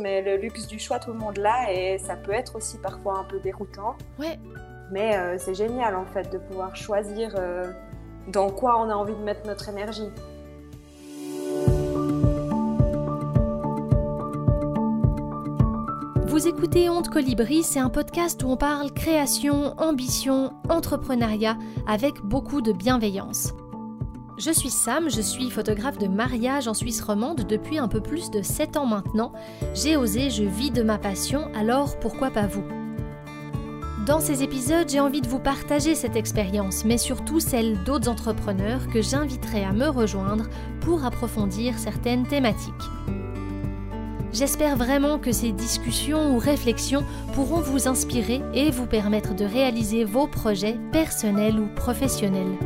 Mais le luxe du choix, tout le monde l'a et ça peut être aussi parfois un peu déroutant. Ouais. Mais euh, c'est génial en fait de pouvoir choisir euh, dans quoi on a envie de mettre notre énergie. Vous écoutez Honte Colibri, c'est un podcast où on parle création, ambition, entrepreneuriat avec beaucoup de bienveillance. Je suis Sam, je suis photographe de mariage en Suisse romande depuis un peu plus de 7 ans maintenant. J'ai osé, je vis de ma passion, alors pourquoi pas vous? Dans ces épisodes, j'ai envie de vous partager cette expérience, mais surtout celle d'autres entrepreneurs que j'inviterai à me rejoindre pour approfondir certaines thématiques. J'espère vraiment que ces discussions ou réflexions pourront vous inspirer et vous permettre de réaliser vos projets personnels ou professionnels.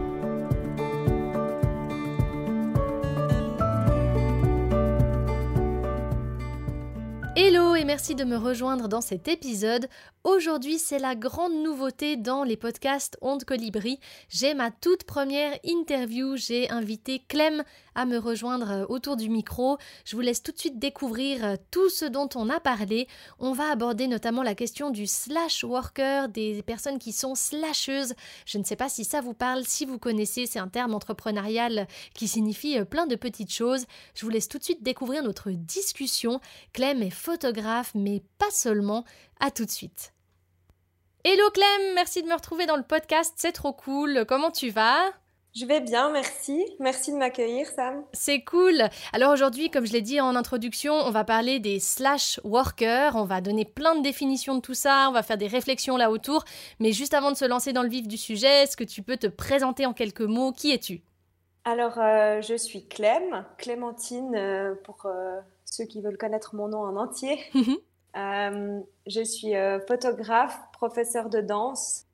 Merci de me rejoindre dans cet épisode. Aujourd'hui, c'est la grande nouveauté dans les podcasts Onde Colibri. J'ai ma toute première interview. J'ai invité Clem à me rejoindre euh, autour du micro. Je vous laisse tout de suite découvrir euh, tout ce dont on a parlé. On va aborder notamment la question du slash worker, des personnes qui sont slasheuses. Je ne sais pas si ça vous parle, si vous connaissez, c'est un terme entrepreneurial qui signifie euh, plein de petites choses. Je vous laisse tout de suite découvrir notre discussion. Clem est photographe, mais pas seulement. À tout de suite. Hello Clem, merci de me retrouver dans le podcast, c'est trop cool. Comment tu vas? Je vais bien, merci. Merci de m'accueillir, Sam. C'est cool. Alors aujourd'hui, comme je l'ai dit en introduction, on va parler des slash workers. On va donner plein de définitions de tout ça. On va faire des réflexions là autour. Mais juste avant de se lancer dans le vif du sujet, est-ce que tu peux te présenter en quelques mots? Qui es-tu? Alors, euh, je suis Clem, Clémentine, euh, pour euh, ceux qui veulent connaître mon nom en entier. Euh, je suis euh, photographe, professeur de danse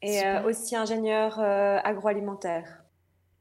et euh, aussi ingénieur agroalimentaire.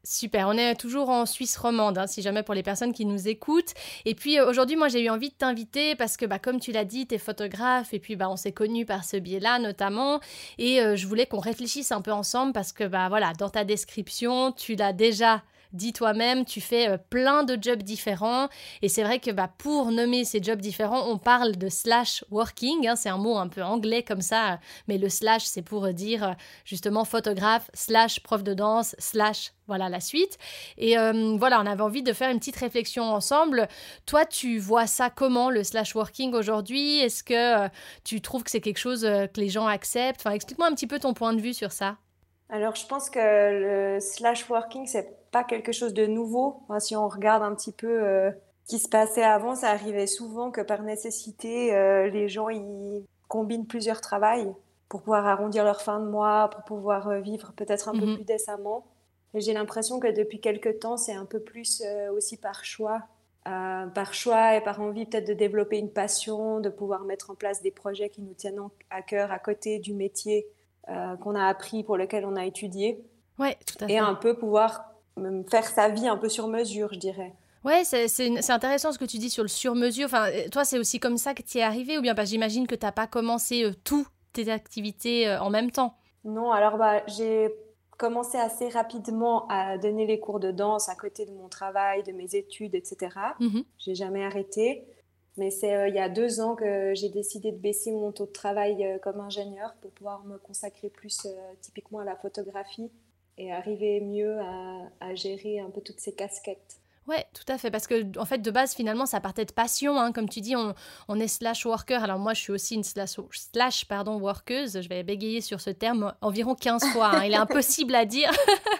Super, on est toujours en Suisse romande, hein, si jamais pour les personnes qui nous écoutent. Et puis aujourd'hui, moi j'ai eu envie de t'inviter parce que, bah, comme tu l'as dit, tu es photographe et puis bah, on s'est connus par ce biais-là notamment. Et je voulais qu'on réfléchisse un peu ensemble parce que, bah, voilà, dans ta description, tu l'as déjà dis toi-même, tu fais euh, plein de jobs différents. Et c'est vrai que bah, pour nommer ces jobs différents, on parle de slash working. Hein, c'est un mot un peu anglais comme ça, mais le slash, c'est pour dire euh, justement photographe, slash prof de danse, slash voilà la suite. Et euh, voilà, on avait envie de faire une petite réflexion ensemble. Toi, tu vois ça comment, le slash working aujourd'hui? Est-ce que tu trouves que c'est quelque chose que les gens acceptent? Enfin, explique-moi un petit peu ton point de vue sur ça. Alors, je pense que le slash working, c'est pas quelque chose de nouveau. si on regarde un petit peu euh, ce qui se passait avant, ça arrivait souvent que par nécessité, euh, les gens ils combinent plusieurs travails pour pouvoir arrondir leur fin de mois, pour pouvoir euh, vivre peut-être un peu mhm. plus décemment. J'ai l'impression que depuis quelques temps, c'est un peu plus aussi par choix. par choix et par envie peut-être de développer une passion, de pouvoir mettre en place des projets qui nous tiennent à cœur à côté du métier qu'on a appris, pour lequel on a étudié. Ouais, tout à fait. Et un peu pouvoir faire sa vie un peu sur mesure, je dirais. Ouais, c'est intéressant ce que tu dis sur le sur mesure. Enfin, euh, toi, c'est aussi comme ça que tu es arrivé ou bien j'imagine que tu n'as pas commencé euh, toutes tes activités euh, en même temps? Non, alors bah, j'ai commencé assez rapidement à donner les cours de danse à côté de mon travail, de mes études, etc. Mmh j'ai jamais arrêté. Mais c'est il y a deux ans que j'ai décidé de baisser mon taux de travail comme ingénieur pour pouvoir me consacrer plus typiquement à la photographie et arriver mieux à, à gérer un peu toutes ces casquettes. Ouais, tout à fait. Parce que, en fait, de base, finalement, ça partait de passion. Hein. Comme tu dis, on, on, est slash worker. Alors, moi, je suis aussi une slash, pardon, workeuse. Je vais bégayer sur ce terme environ 15 fois. Hein. Il est impossible à dire.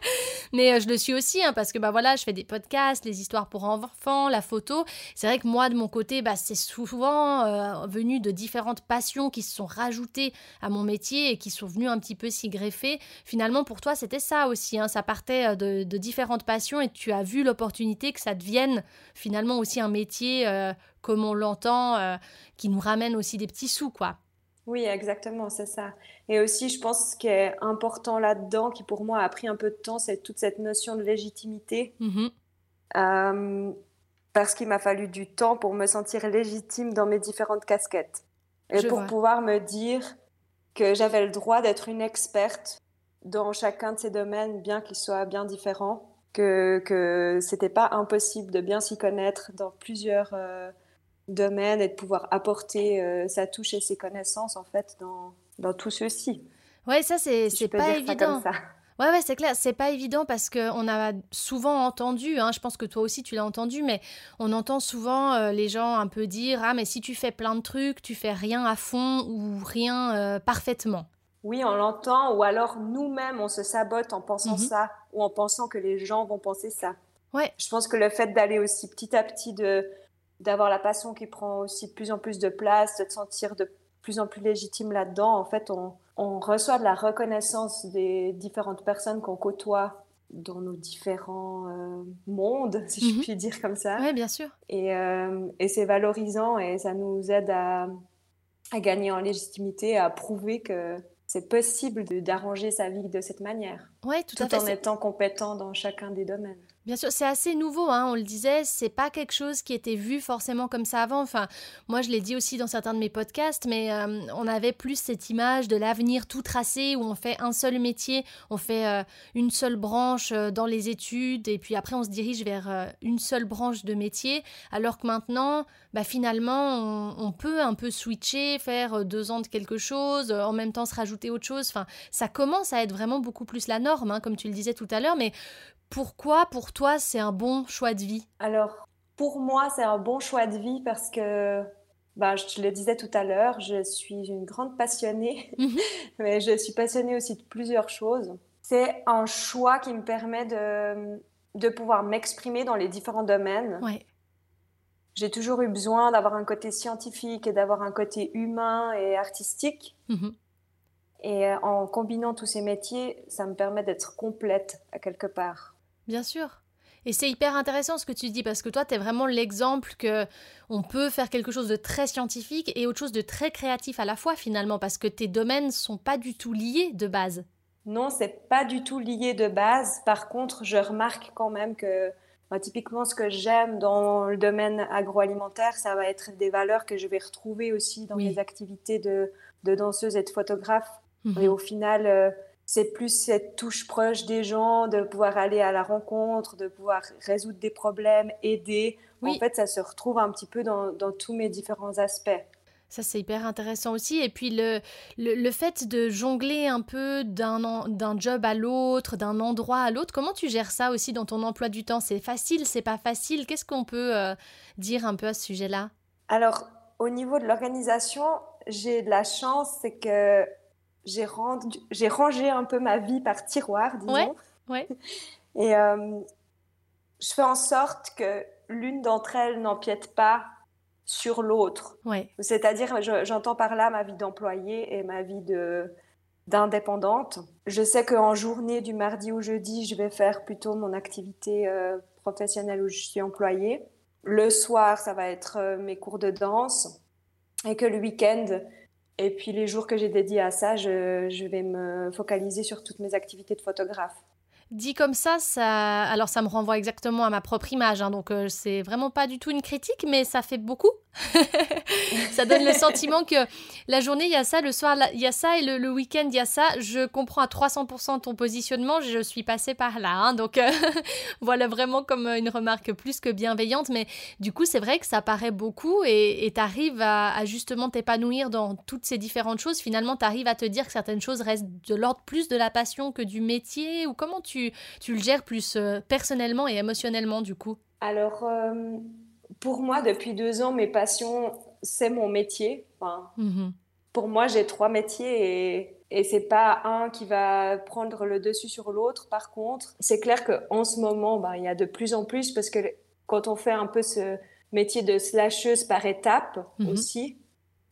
Mais euh, je le suis aussi, hein, parce que, bah voilà, je fais des podcasts, les histoires pour enfants, la photo. C'est vrai que moi, de mon côté, bah, c'est souvent euh, venu de différentes passions qui se sont rajoutées à mon métier et qui sont venues un petit peu s'y greffer. Finalement, pour toi, c'était ça aussi. Hein. Ça partait euh, de, de différentes passions et tu as vu l'opportunité que ça devienne finalement aussi un métier euh, comme on l'entend, euh, qui nous ramène aussi des petits sous, quoi. Oui, exactement, c'est ça. Et aussi, je pense ce qui est important là-dedans, qui pour moi a pris un peu de temps, c'est toute cette notion de légitimité. Mm-hmm. Euh, parce qu'il m'a fallu du temps pour me sentir légitime dans mes différentes casquettes. Et pour pouvoir me dire que j'avais le droit d'être une experte dans chacun de ces domaines, bien qu'ils soient bien différents que, que c'était pas impossible de bien s'y connaître dans plusieurs, euh, domaine et de pouvoir apporter sa touche et ses connaissances en fait dans, dans tout ceci. Ouais, ça c'est c'est pas évident. Ça Ouais, ouais, c'est clair. C'est pas évident parce qu'on a souvent entendu, hein, je pense que toi aussi tu l'as entendu, mais on entend souvent euh, les gens un peu dire Ah, mais si tu fais plein de trucs, tu fais rien à fond ou rien euh, parfaitement. Oui, on l'entend, ou alors nous-mêmes, on se sabote en pensant mhm. ça, ou en pensant que les gens vont penser ça. Ouais. Je pense que le fait d'aller aussi petit à petit, de d'avoir la passion qui prend aussi de plus en plus de place, de te sentir de plus en plus légitime là-dedans, en fait, on, on reçoit de la reconnaissance des différentes personnes qu'on côtoie dans nos différents euh, mondes, si je mhm. puis dire comme ça. Oui, bien sûr. Et, euh, et c'est valorisant et ça nous aide à, à, gagner en légitimité, à prouver que c'est possible d'arranger sa vie de cette manière. Ouais, tout, tout à fait. en étant compétent dans chacun des domaines. Bien sûr, c'est assez nouveau, hein, on le disait, c'est pas quelque chose qui était vu forcément comme ça avant. Enfin, moi je l'ai dit aussi dans certains de mes podcasts, mais euh, on avait plus cette image de l'avenir tout tracé où on fait un seul métier, on fait euh, une seule branche euh, dans les études et puis après on se dirige vers une seule branche de métier, alors que maintenant, bah, finalement, on, peut un peu switcher, faire deux ans de quelque chose, en même temps se rajouter autre chose. Enfin, ça commence à être vraiment beaucoup plus la norme, hein, comme tu le disais tout à l'heure, mais pourquoi, pour toi, c'est un bon choix de vie? Alors, pour moi, c'est un bon choix de vie parce que, bah, je te le disais tout à l'heure, je suis une grande passionnée, mhm. mais je suis passionnée aussi de plusieurs choses. C'est un choix qui me permet de, de pouvoir m'exprimer dans les différents domaines. Ouais. J'ai toujours eu besoin d'avoir un côté scientifique et d'avoir un côté humain et artistique. Mhm. Et euh, en combinant tous ces métiers, ça me permet d'être complète à quelque part. Bien sûr. Et c'est hyper intéressant ce que tu dis parce que toi, tu es vraiment l'exemple que on peut faire quelque chose de très scientifique et autre chose de très créatif à la fois finalement parce que tes domaines sont pas du tout liés de base. Non, c'est pas du tout lié de base. Par contre, je remarque quand même que bah, typiquement ce que j'aime dans le domaine agroalimentaire, ça va être des valeurs que je vais retrouver aussi dans mes activités de, de danseuse et de photographe. Et mhm. au final, euh, c'est plus cette touche proche des gens, de pouvoir aller à la rencontre, de pouvoir résoudre des problèmes, aider. En fait, ça se retrouve un petit peu dans, tous mes différents aspects. Ça, c'est hyper intéressant aussi. Et puis, le, le, fait de jongler un peu d'un job à l'autre, d'un endroit à l'autre, comment tu gères ça aussi dans ton emploi du temps? C'est facile, c'est pas facile? Qu'est-ce qu'on peut euh, dire un peu à ce sujet-là? Alors, au niveau de l'organisation, j'ai de la chance, c'est que j'ai rangé un peu ma vie par tiroir, disons. Ouais, Et euh, je fais en sorte que l'une d'entre elles n'empiète pas sur l'autre. Ouais. C'est-à-dire, j'entends par là ma vie d'employée et ma vie de d'indépendante. Je sais qu'en journée du mardi au jeudi, je vais faire plutôt mon activité euh, professionnelle où je suis employée. Le soir, ça va être euh, mes cours de danse. Et que le week-end, et puis les jours que j'ai dédiés à ça, je, vais me focaliser sur toutes mes activités de photographe. Dit comme ça, ça, alors ça me renvoie exactement à ma propre image, hein, donc euh, c'est vraiment pas du tout une critique, mais ça fait beaucoup. ça donne le sentiment que la journée, il y a ça, le soir, il y a ça, et le, week-end, il y a ça. Je comprends à 300% ton positionnement, je suis passée par là. Hein, donc euh, voilà vraiment comme une remarque plus que bienveillante. Mais du coup, c'est vrai que ça paraît beaucoup et tu arrives à, justement t'épanouir dans toutes ces différentes choses. Finalement, tu arrives à te dire que certaines choses restent de l'ordre plus de la passion que du métier. Ou comment tu, tu le gères plus euh, personnellement et émotionnellement du coup? Alors. Euh, pour moi, depuis deux ans, mes passions, c'est mon métier. Enfin, mhm. Pour moi, j'ai trois métiers et, et c'est pas un qui va prendre le dessus sur l'autre. Par contre, c'est clair qu'en ce moment, ben, il y a de plus en plus parce que quand on fait un peu ce métier de slasheuse par étapes mhm. aussi,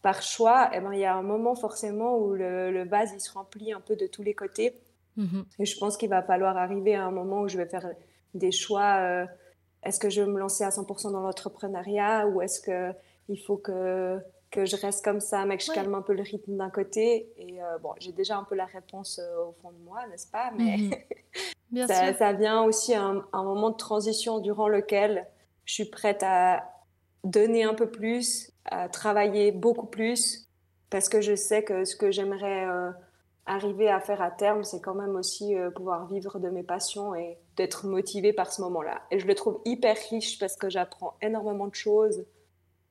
par choix, eh ben, il y a un moment forcément où le, le, vase il se remplit un peu de tous les côtés. Mhm. Et je pense qu'il va falloir arriver à un moment où je vais faire des choix. Euh, est-ce que je veux me lancer à 100% dans l'entrepreneuriat ou est-ce qu'il faut que, que je reste comme ça, mais que je calme un peu le rythme d'un côté Et euh, bon, j'ai déjà un peu la réponse euh, au fond de moi, n'est-ce pas Mais mhm. ça, ça, vient aussi à un, moment de transition durant lequel je suis prête à donner un peu plus, à travailler beaucoup plus, parce que je sais que ce que j'aimerais euh, arriver à faire à terme, c'est quand même aussi pouvoir vivre de mes passions et d'être motivée par ce moment-là. Et je le trouve hyper riche parce que j'apprends énormément de choses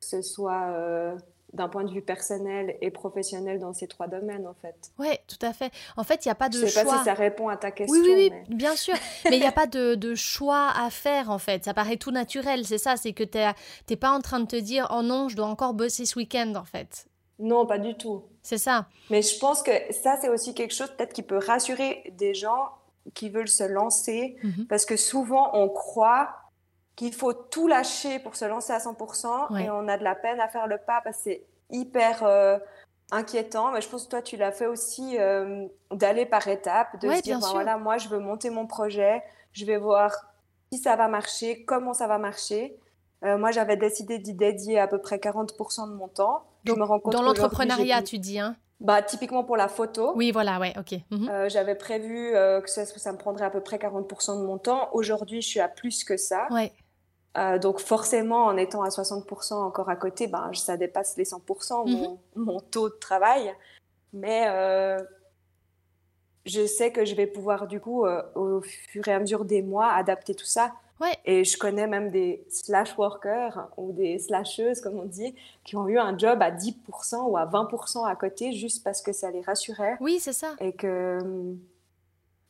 que ce soit euh, d'un point de vue personnel et professionnel dans ces trois domaines, en fait. Oui, tout à fait. En fait, il n'y a pas de choix. Je sais pas si ça répond à ta question. Oui, oui, oui bien sûr. mais il n'y a pas de, de, choix à faire, en fait. Ça paraît tout naturel, c'est ça. C'est que tu n'es pas en train de te dire, oh non, je dois encore bosser ce week-end, en fait. Non, pas du tout. C'est ça. Mais je pense que ça, c'est aussi quelque chose peut-être qui peut rassurer des gens qui veulent se lancer, mhm. parce que souvent, on croit qu'il faut tout lâcher pour se lancer à 100% et on a de la peine à faire le pas parce que c'est hyper euh, inquiétant. Mais je pense que toi, tu l'as fait aussi euh, d'aller par étapes, de se dire, ben voilà, moi, je veux monter mon projet, je vais voir si ça va marcher, comment ça va marcher. Euh, moi, j'avais décidé d'y dédier à peu près 40% de mon temps. Donc, me rends compte dans l'entrepreneuriat, tu dis, hein bah, typiquement pour la photo. Oui, voilà, ouais, ok. Mhm. j'avais prévu que ça, ça, me prendrait à peu près 40% de mon temps. Aujourd'hui, je suis à plus que ça. Ouais. Euh, donc forcément, en étant à 60% encore à côté, ben, ça dépasse les 100% mon, mhm. mon, taux de travail. Mais euh, je sais que je vais pouvoir du coup, euh, au fur et à mesure des mois, adapter tout ça. Ouais. Et je connais même des slash workers ou des slasheuses, comme on dit, qui ont eu un job à 10% ou à 20% à côté juste parce que ça les rassurait. Oui, c'est ça. Et que,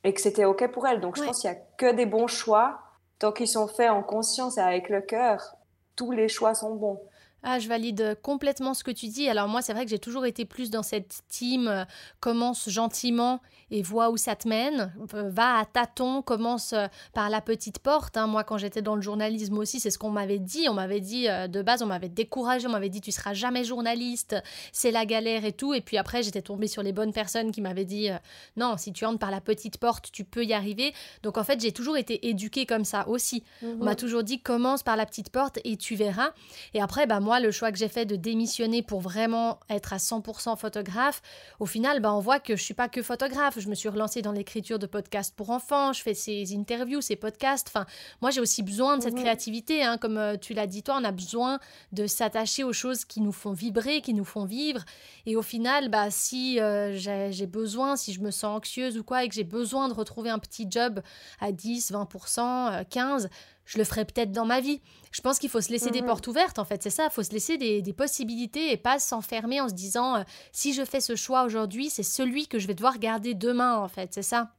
et que c'était OK pour elles. Donc je pense qu'il n'y a que des bons choix Tant qu'ils sont faits en conscience et avec le cœur, tous les choix sont bons. Ah, je valide complètement ce que tu dis. Alors moi, c'est vrai que j'ai toujours été plus dans cette team euh, commence gentiment et vois où ça te mène. Euh, va à tâtons, commence euh, par la petite porte. Hein. Moi, quand j'étais dans le journalisme aussi, c'est ce qu'on m'avait dit. On m'avait dit de base, on m'avait découragé, on m'avait dit tu seras jamais journaliste, c'est la galère et tout. Et puis après, j'étais tombée sur les bonnes personnes qui m'avaient dit non, si tu entres par la petite porte, tu peux y arriver. Donc en fait, j'ai toujours été éduquée comme ça aussi. On m'a toujours dit commence par la petite porte et tu verras. Et après, bah moi le choix que j'ai fait de démissionner pour vraiment être à 100% photographe, au final, bah, on voit que je suis pas que photographe. Je me suis relancée dans l'écriture de podcasts pour enfants, je fais ces interviews, ces podcasts. Enfin, moi, j'ai aussi besoin de cette mhm. créativité. Hein. Comme euh, tu l'as dit, toi, on a besoin de s'attacher aux choses qui nous font vibrer, qui nous font vivre. Et au final, bah, si euh, j'ai besoin, si je me sens anxieuse ou quoi, et que j'ai besoin de retrouver un petit job à 10, 20%, 15%, je le ferai peut-être dans ma vie. Je pense qu'il faut se laisser des mhm. portes ouvertes, en fait, c'est ça. Il faut se laisser des, possibilités et pas s'enfermer en se disant euh, si je fais ce choix aujourd'hui, c'est celui que je vais devoir garder demain, en fait, c'est ça.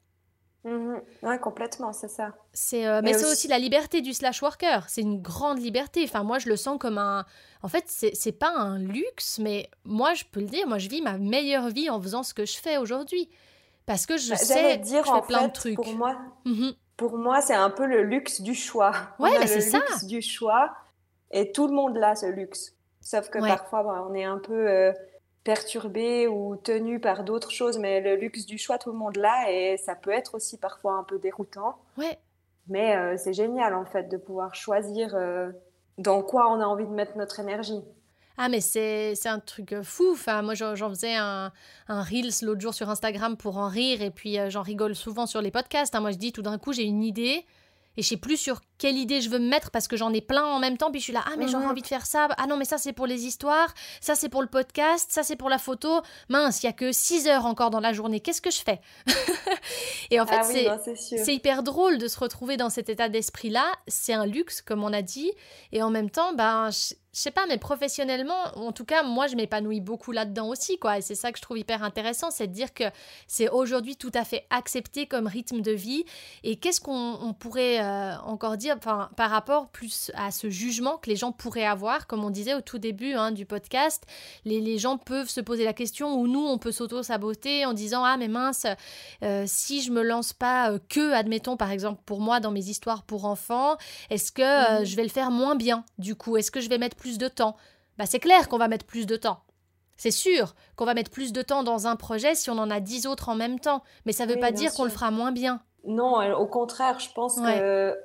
Mhm. Oui, complètement, c'est ça. C'est, euh, mais, c'est aussi... la liberté du slash worker. C'est une grande liberté. Enfin, moi, je le sens comme un. En fait, c'est, pas un luxe, mais moi, je peux le dire, moi, je vis ma meilleure vie en faisant ce que je fais aujourd'hui. Parce que je bah, sais dire, je fais plein de trucs. Pour moi, mhm pour moi, c'est un peu le luxe du choix. Ouais, mais c'est ça. Le luxe du choix. Et tout le monde l'a, ce luxe. Sauf que parfois, on est un peu euh, perturbé ou tenu par d'autres choses. Mais le luxe du choix, tout le monde l'a. Et ça peut être aussi parfois un peu déroutant. Ouais. Mais euh, c'est génial, en fait, de pouvoir choisir euh, dans quoi on a envie de mettre notre énergie. Ah, mais c'est un truc euh, fou. Enfin, moi, j'en faisais un, un Reels l'autre jour sur Instagram pour en rire, et puis euh, j'en rigole souvent sur les podcasts. Hein. Moi, je dis tout d'un coup, j'ai une idée, et je sais plus sur quelle idée je veux me mettre parce que j'en ai plein en même temps. Puis je suis là, ah, mais j'aurais mhm. envie de faire ça. Ah non, mais ça, c'est pour les histoires. Ça, c'est pour le podcast. Ça, c'est pour la photo. Mince, il y a que 6 heures encore dans la journée. Qu'est-ce que je fais? Et en fait, ah c'est hyper drôle de se retrouver dans cet état d'esprit-là. C'est un luxe, comme on a dit. Et en même temps, ben, je sais pas, mais professionnellement, en tout cas, moi, je m'épanouis beaucoup là-dedans aussi, quoi. Et c'est ça que je trouve hyper intéressant, c'est de dire que c'est aujourd'hui tout à fait accepté comme rythme de vie. Et qu'est-ce qu'on pourrait euh, encore dire par rapport plus à ce jugement que les gens pourraient avoir, comme on disait au tout début hein, du podcast, les, gens peuvent se poser la question, ou nous, on peut s'auto-saboter en disant, ah, mais mince, euh, si je me lance pas euh, que, admettons, par exemple, pour moi, dans mes histoires pour enfants, est-ce que mmh. je vais le faire moins bien, du coup? Est-ce que je vais mettre plus de temps? Bah c'est clair qu'on va mettre plus de temps. C'est sûr qu'on va mettre plus de temps dans un projet si on en a dix autres en même temps, mais ça ne veut pas dire qu'on le fera moins bien. Non, euh, au contraire, je pense que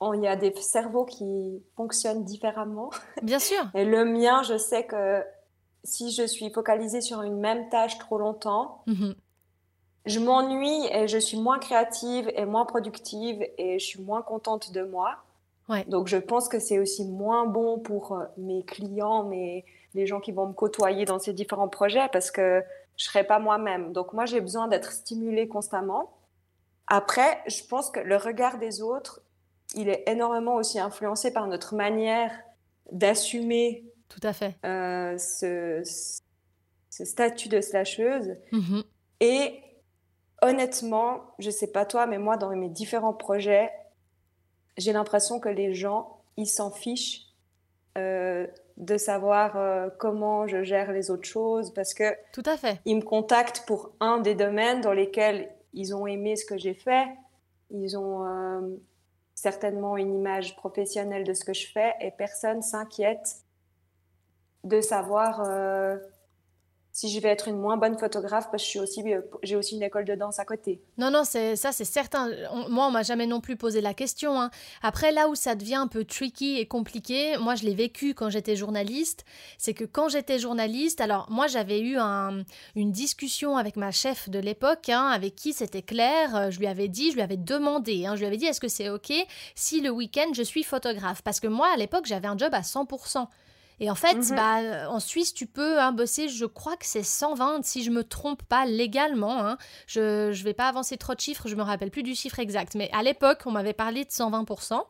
il y a des cerveaux qui fonctionnent différemment. Bien sûr. Et le mien, je sais que si je suis focalisée sur une même tâche trop longtemps, mhm. je m'ennuie et je suis moins créative et moins productive et je suis moins contente de moi. Donc je pense que c'est aussi moins bon pour euh, mes clients, mais les gens qui vont me côtoyer dans ces différents projets parce que je serai pas moi-même. Donc moi j'ai besoin d'être stimulée constamment. Après, je pense que le regard des autres, il est énormément aussi influencé par notre manière d'assumer tout à fait. ce, ce, statut de slasheuse. Mhm. Et honnêtement, je sais pas toi, mais moi, dans mes différents projets, j'ai l'impression que les gens, ils s'en fichent euh, de savoir euh, comment je gère les autres choses parce que tout à fait. Ils me contactent pour un des domaines dans lesquels ils ont aimé ce que j'ai fait, ils ont euh, certainement une image professionnelle de ce que je fais et personne s'inquiète de savoir si je vais être une moins bonne photographe parce que je suis aussi euh, j'ai aussi une école de danse à côté. Non non, c'est ça c'est certain. moi on m'a jamais non plus posé la question hein. Après là où ça devient un peu tricky et compliqué, moi je l'ai vécu quand j'étais journaliste, c'est que quand j'étais journaliste, alors moi j'avais eu une discussion avec ma chef de l'époque hein, avec qui c'était clair, euh, je lui avais dit, je lui avais demandé, hein, je lui avais dit est-ce que c'est OK si le week-end je suis photographe? Parce que moi à l'époque j'avais un job à 100%. Et en fait, mhm. bah, euh, en Suisse, tu peux hein, bosser, je crois que c'est 120, si je me trompe pas légalement. Hein. Je ne vais pas avancer trop de chiffres, je me rappelle plus du chiffre exact. Mais à l'époque, on m'avait parlé de 120%.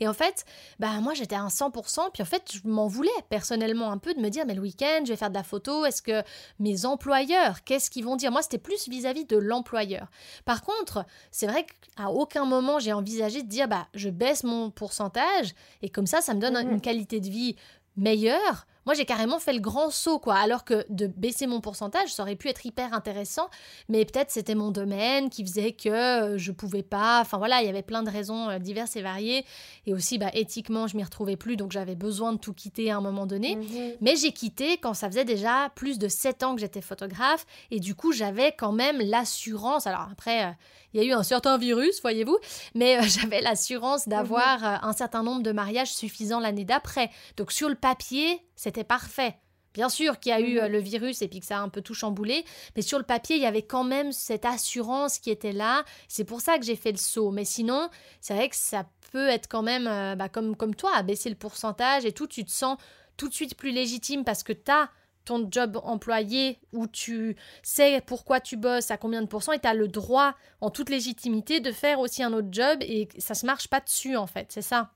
Et en fait, bah, moi, j'étais à 100%. Puis en fait, je m'en voulais personnellement un peu de me dire, mais le week-end, je vais faire de la photo. Est-ce que mes employeurs, qu'est-ce qu'ils vont dire? Moi, c'était plus vis-à-vis de l'employeur. Par contre, c'est vrai qu'à aucun moment, j'ai envisagé de dire, bah, je baisse mon pourcentage. Et comme ça, ça me donne mhm. une qualité de vie meilleur, moi j'ai carrément fait le grand saut quoi. Alors que de baisser mon pourcentage, ça aurait pu être hyper intéressant, mais peut-être c'était mon domaine qui faisait que euh, je pouvais pas. Enfin voilà, il y avait plein de raisons euh, diverses et variées. Et aussi bah, éthiquement, je m'y retrouvais plus, donc j'avais besoin de tout quitter à un moment donné. Mhm. Mais j'ai quitté quand ça faisait déjà plus de 7 ans que j'étais photographe, et du coup j'avais quand même l'assurance. Alors après, euh, il y a eu un certain virus, voyez-vous, mais euh, j'avais l'assurance d'avoir mhm. euh, un certain nombre de mariages suffisants l'année d'après. Donc sur le papier, c'était parfait. Bien sûr qu'il y a eu euh, mhm. le virus et puis que ça a un peu tout chamboulé, mais sur le papier, il y avait quand même cette assurance qui était là. C'est pour ça que j'ai fait le saut. Mais sinon, c'est vrai que ça peut être quand même, bah, comme, comme toi, à baisser le pourcentage et tout, tu te sens tout de suite plus légitime parce que tu as ton job employé où tu sais pourquoi tu bosses, à combien de pourcents, et tu as le droit, en toute légitimité, de faire aussi un autre job et ça se marche pas dessus, en fait, c'est ça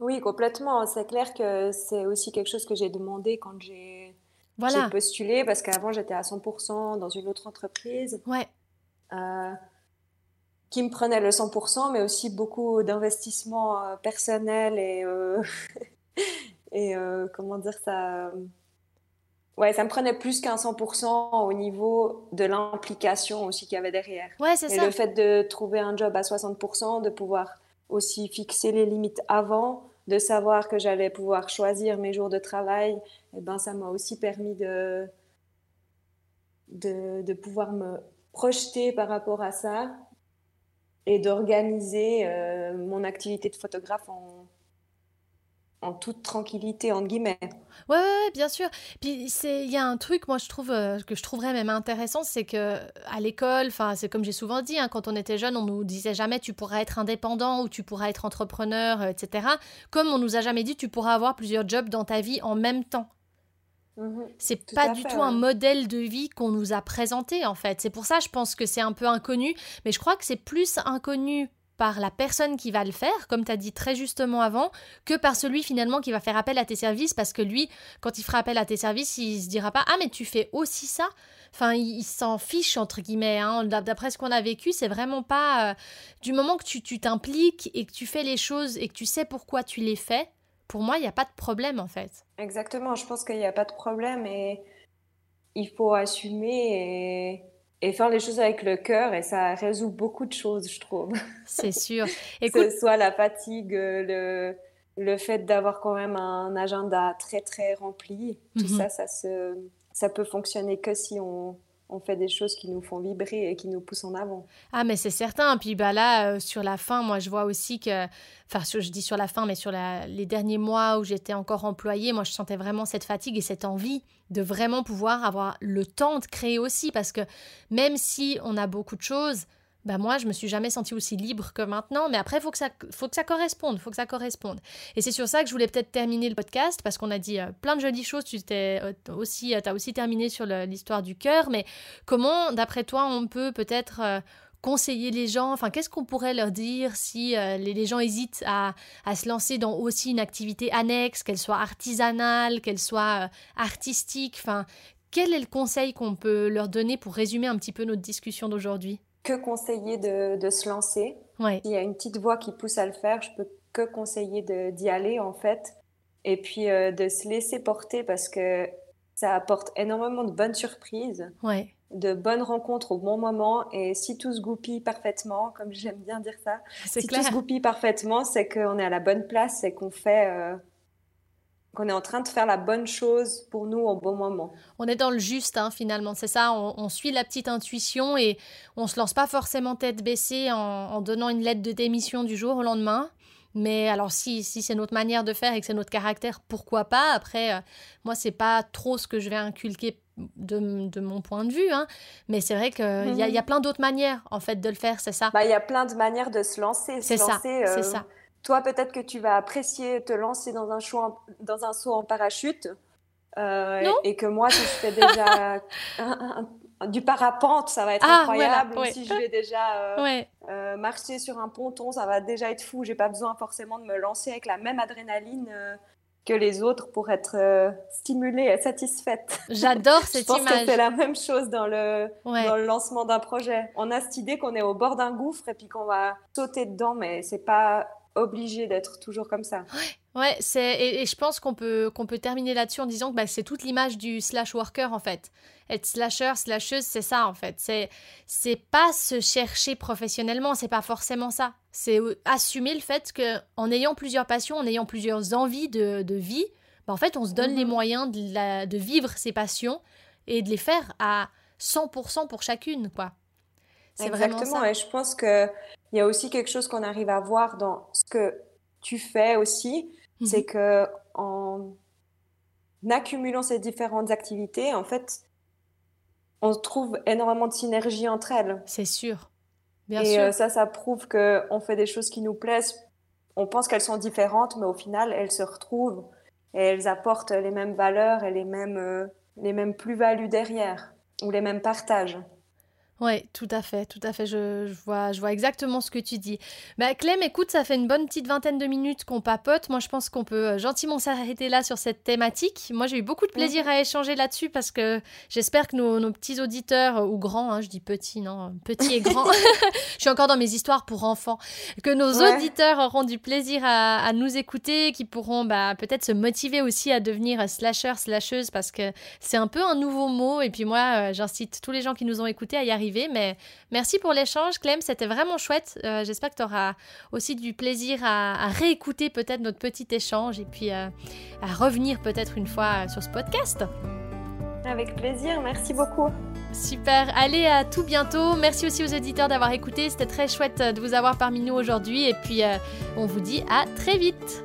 Oui, complètement. C'est clair que c'est aussi quelque chose que j'ai demandé quand j'ai postulé, parce qu'avant, j'étais à 100% dans une autre entreprise. Ouais. Euh, qui me prenait le 100%, mais aussi beaucoup d'investissement euh, personnel et, euh, et comment dire ça Ouais, ça me prenait plus qu'un 100% au niveau de l'implication aussi qu'il y avait derrière. Ouais, c'est ça. Et le fait de trouver un job à 60%, de pouvoir aussi fixer les limites avant, de savoir que j'allais pouvoir choisir mes jours de travail, eh ben, ça m'a aussi permis de, de, de, pouvoir me projeter par rapport à ça et d'organiser euh, mon activité de photographe en, en toute tranquillité entre guillemets. Ouais, ouais, bien sûr. Puis c'est il y a un truc moi je trouve euh, que je trouverais même intéressant, c'est que à l'école, enfin c'est comme j'ai souvent dit, hein, quand on était jeune, on nous disait jamais tu pourras être indépendant ou tu pourras être entrepreneur, euh, etc. Comme on nous a jamais dit tu pourras avoir plusieurs jobs dans ta vie en même temps. Mhm. c'est pas du tout un modèle de vie qu'on nous a présenté en fait. C'est pour ça je pense que c'est un peu inconnu, mais je crois que c'est plus inconnu par la personne qui va le faire, comme tu as dit très justement avant, que par celui finalement qui va faire appel à tes services, parce que lui, quand il fera appel à tes services, il se dira pas Ah, mais tu fais aussi ça Enfin, il, s'en fiche, entre guillemets. Hein. D'après ce qu'on a vécu, c'est vraiment pas. Euh, du moment que tu t'impliques et que tu fais les choses et que tu sais pourquoi tu les fais, pour moi, il n'y a pas de problème en fait. Exactement, je pense qu'il n'y a pas de problème et il faut assumer et et faire les choses avec le cœur et ça résout beaucoup de choses, je trouve. C'est sûr. Écoute... que ce soit la fatigue, le, le fait d'avoir quand même un agenda très très rempli, tout mhm. ça, ça, se, ça peut fonctionner que si on, on fait des choses qui nous font vibrer et qui nous poussent en avant. Ah, mais c'est certain. Puis bah là, euh, sur la fin, moi, je vois aussi que, enfin, je dis sur la fin, mais sur les derniers mois où j'étais encore employée, moi, je sentais vraiment cette fatigue et cette envie de vraiment pouvoir avoir le temps de créer aussi. Parce que même si on a beaucoup de choses, bah moi je me suis jamais sentie aussi libre que maintenant mais après faut que ça faut que ça corresponde faut que ça corresponde. Et c'est sur ça que je voulais peut-être terminer le podcast parce qu'on a dit euh, plein de jolies choses tu t'es euh, aussi euh, as aussi terminé sur l'histoire du cœur mais comment d'après toi on peut peut-être conseiller les gens Enfin, qu'est-ce qu'on pourrait leur dire si les, gens hésitent à, à, se lancer dans aussi une activité annexe, qu'elle soit artisanale, qu'elle soit artistique Enfin, quel est le conseil qu'on peut leur donner pour résumer un petit peu notre discussion d'aujourd'hui? Que conseiller de, de se lancer ouais. Il y a une petite voix qui pousse à le faire, je peux que conseiller d'y aller en fait. Et puis euh, de se laisser porter parce que ça apporte énormément de bonnes surprises, ouais. de bonnes rencontres au bon moment. Et si tout se goupille parfaitement, comme j'aime bien dire ça, si tout se goupille parfaitement, c'est qu'on est à la bonne place, c'est qu'on fait, euh, qu'on est en train de faire la bonne chose pour nous au bon moment. On est dans le juste, hein, finalement, c'est ça, on, suit la petite intuition et on se lance pas forcément tête baissée en, donnant une lettre de démission du jour au lendemain. Mais alors si, si c'est notre manière de faire et que c'est notre caractère, pourquoi pas? Après, moi, euh, moi, c'est pas trop ce que je vais inculquer de, de mon point de vue. Hein. Mais c'est vrai qu'il y, y, a mhm. plein d'autres manières, en fait, de le faire, c'est ça. Bah, il y a plein de manières de se lancer. C'est ça, c'est euh, ça. Toi, peut-être que tu vas apprécier te lancer dans un, dans un saut en parachute. Euh, et que moi, si je fais déjà du parapente, ça va être ah, incroyable. Si je vais déjà euh, euh, marcher sur un ponton, ça va déjà être fou. J'ai pas besoin forcément de me lancer avec la même adrénaline que les autres pour être stimulée et satisfaite. J'adore cette image. Je pense que c'est la même chose dans le, dans le lancement d'un projet. On a cette idée qu'on est au bord d'un gouffre et puis qu'on va sauter dedans, mais c'est pas obligé d'être toujours comme ça. Ouais, c'est et, je pense qu'on peut qu'on peut terminer là-dessus en disant que bah, c'est toute l'image du slash worker en fait. Être slasher, slasheuse, c'est ça en fait. C'est c'est pas se chercher professionnellement, c'est pas forcément ça. C'est assumer le fait que en ayant plusieurs passions, en ayant plusieurs envies de, de vie, bah, en fait, on se donne les mhm. moyens de, la, de vivre ces passions et de les faire à 100% pour chacune, quoi. C'est vraiment ça. Et je pense que il y a aussi quelque chose qu'on arrive à voir dans ce que tu fais aussi, mhm. c'est que en accumulant ces différentes activités, en fait, on trouve énormément de synergie entre elles. C'est sûr. Bien et sûr. Euh, ça, ça prouve qu'on fait des choses qui nous plaisent. On pense qu'elles sont différentes, mais au final, elles se retrouvent et elles apportent les mêmes valeurs et les mêmes, euh, les mêmes plus-values derrière, ou les mêmes partages. Oui, tout à fait, tout à fait. Je, vois, je vois exactement ce que tu dis. Bah, Clem, écoute, ça fait une bonne petite vingtaine de minutes qu'on papote. Moi, je pense qu'on peut euh, gentiment s'arrêter là sur cette thématique. Moi, j'ai eu beaucoup de plaisir à échanger là-dessus parce que j'espère que nos, petits auditeurs, euh, ou grands, hein, je dis petits, non, petits et grands, je suis encore dans mes histoires pour enfants, que nos auditeurs auront du plaisir à, nous écouter, qui pourront bah, peut-être se motiver aussi à devenir slasher, slasheuse parce que c'est un peu un nouveau mot. Et puis moi, euh, j'incite tous les gens qui nous ont écoutés à y arriver mais merci pour l'échange, Clem. C'était vraiment chouette. Euh, j'espère que tu auras aussi du plaisir à, réécouter peut-être notre petit échange et puis euh, à revenir peut-être une fois sur ce podcast. Avec plaisir. Merci beaucoup. Super, allez à tout bientôt. Merci aussi aux auditeurs d'avoir écouté. C'était très chouette de vous avoir parmi nous aujourd'hui. Et puis, euh, on vous dit à très vite.